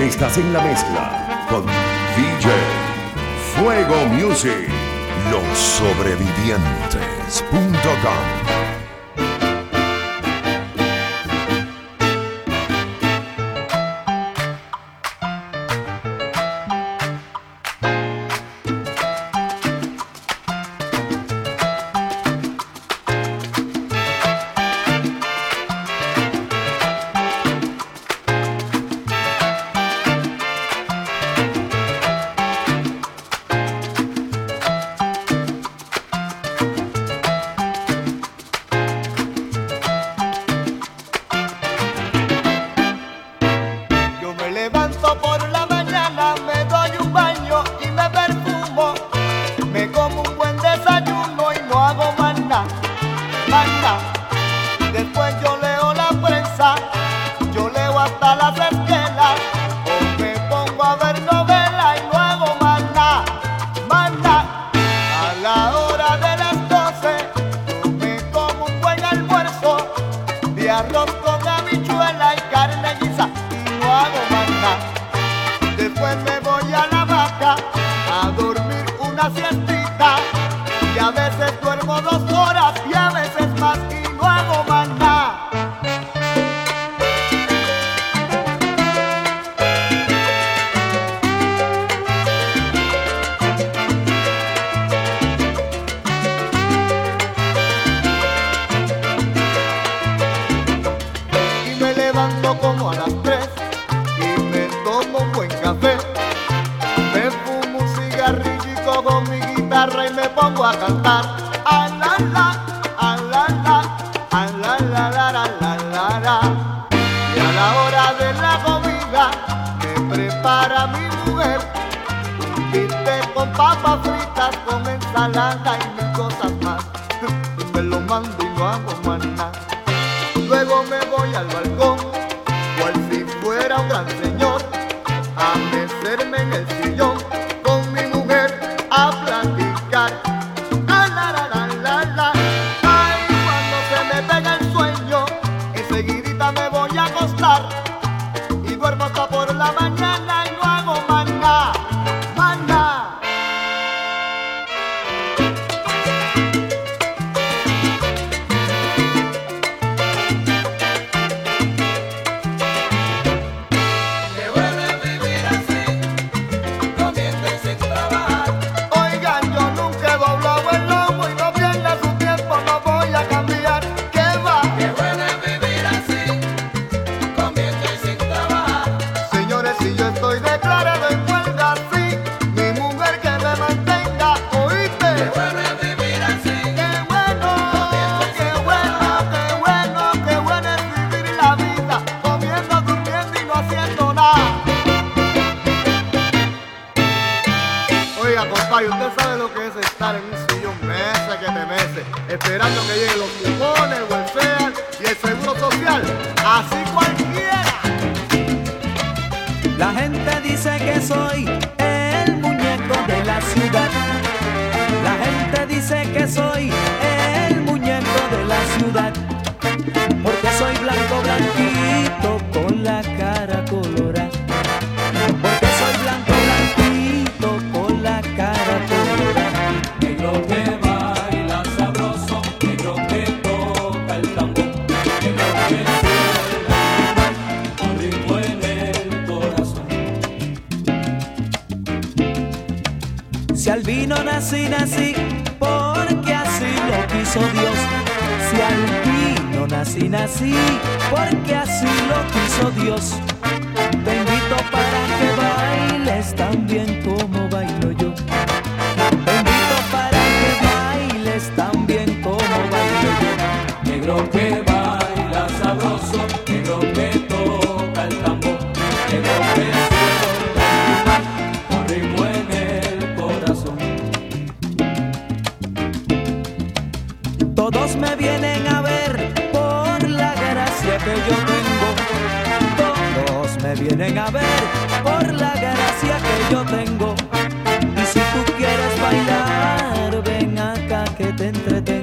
Estás en la mezcla con DJ Fuego Music. Los sobrevivientes.com arroz dando como a las del sillón. así cualquiera. La gente dice que soy el muñeco de la ciudad. Si al vino nací, nací, porque así lo quiso Dios. Si al vino nací, nací, porque así lo quiso Dios. Te invito para que bailes tan bien como me vienen a ver por la gracia que yo tengo. Todos me vienen a ver por la gracia que yo tengo. Y si tú quieres bailar, ven acá que te entretengo.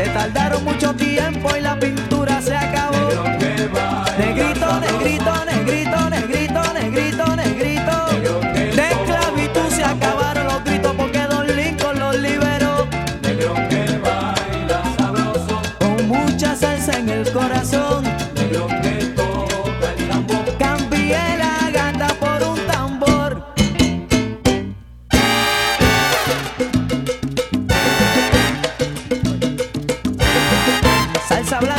Se tardaron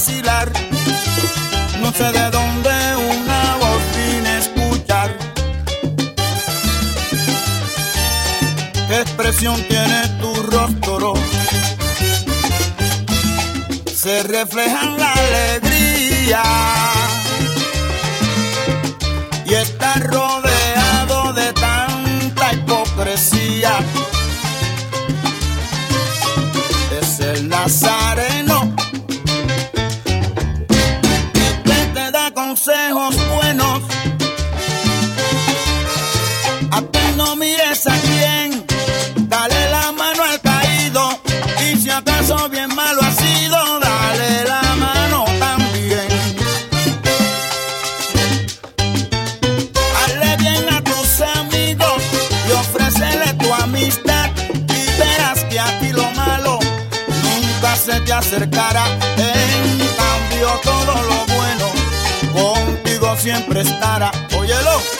vacilar. No sé de dónde una voz vine escuchar. ¿Qué expresión tiene tu rostro? Se refleja la alegría y está rodeado de tanta hipocresía. Es el azar. siempre estará. Óyelo.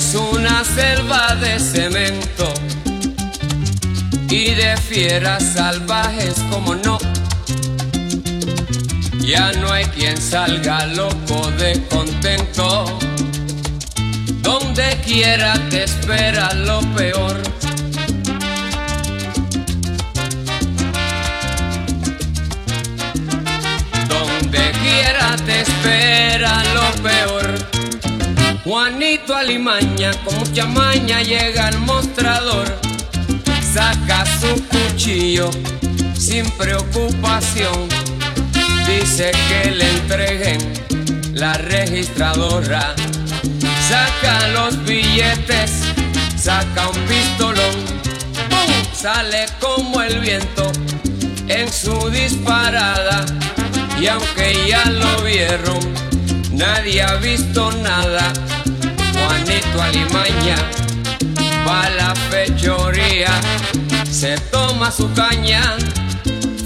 Es una selva de cemento y de fieras salvajes como no. Ya no hay quien salga loco de contento. Donde quiera te espera lo peor. Juanito Alimaña con mucha maña llega al mostrador. Saca su cuchillo sin preocupación. Dice que le entreguen la registradora. Saca los billetes, saca un pistolón. Sale como el viento en su disparada. Y aunque ya lo vieron, nadie ha visto nada. Juanito Alimaña va la fechoría, se toma su caña,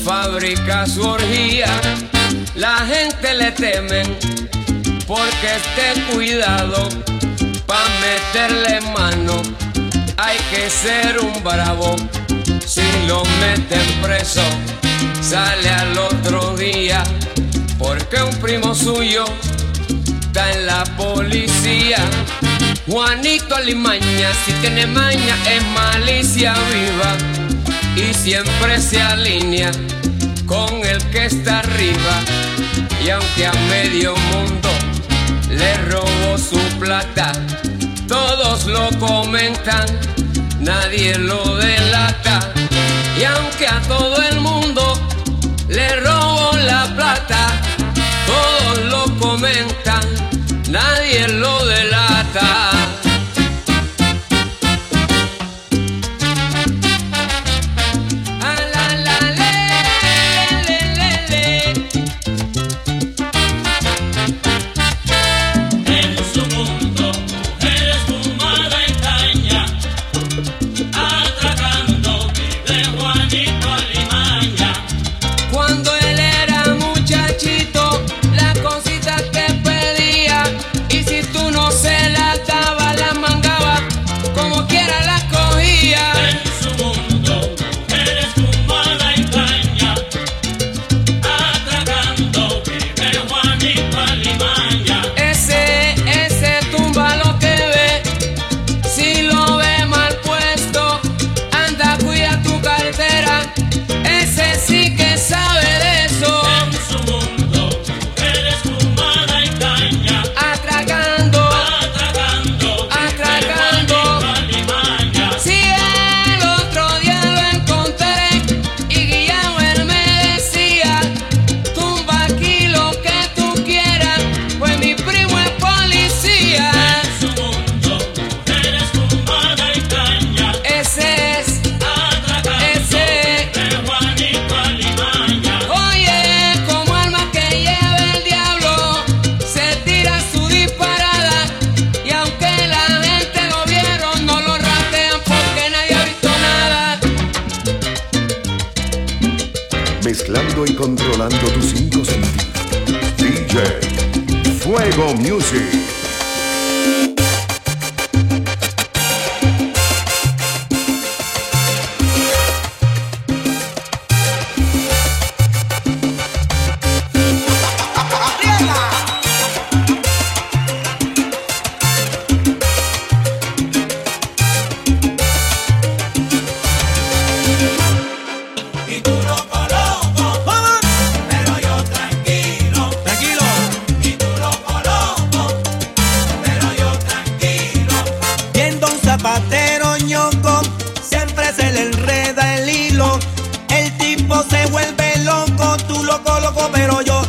fabrica su orgía. La gente le temen porque esté cuidado pa' meterle mano. Hay que ser un bravo si lo meten preso. Sale al otro día porque un primo suyo en la policía. Juanito Alimaña, si tiene maña, es malicia viva y siempre se alinea con el que está arriba. Y aunque a medio mundo le robó su plata, todos lo comentan, nadie lo delata. Y aunque a todo el mundo le robó la plata, todos lo comentan, nadie lo delata. Pero yo